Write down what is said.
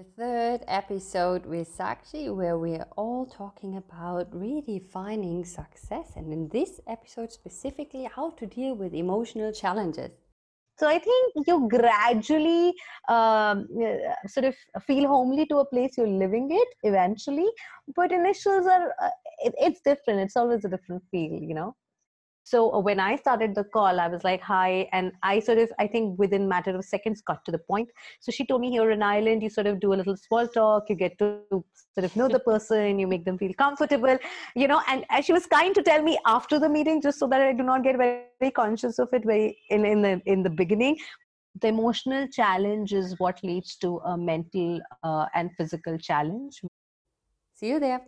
The third episode with Sakshi, where we are all talking about redefining success, and in this episode specifically, how to deal with emotional challenges. So I think you gradually um, sort of feel homely to a place you're living it eventually, but initials are uh, it, it's different. It's always a different feel, you know so uh, when i started the call i was like hi and i sort of i think within matter of seconds got to the point. So she told me here in ireland you sort of do a little small talk you get to sort of know the person you make them feel comfortable you know and, she was kind to tell me after the meeting just so that i do not get very, very conscious of it very in, in the in the beginning. The emotional challenge is what leads to a mental uh, and physical challenge. See you there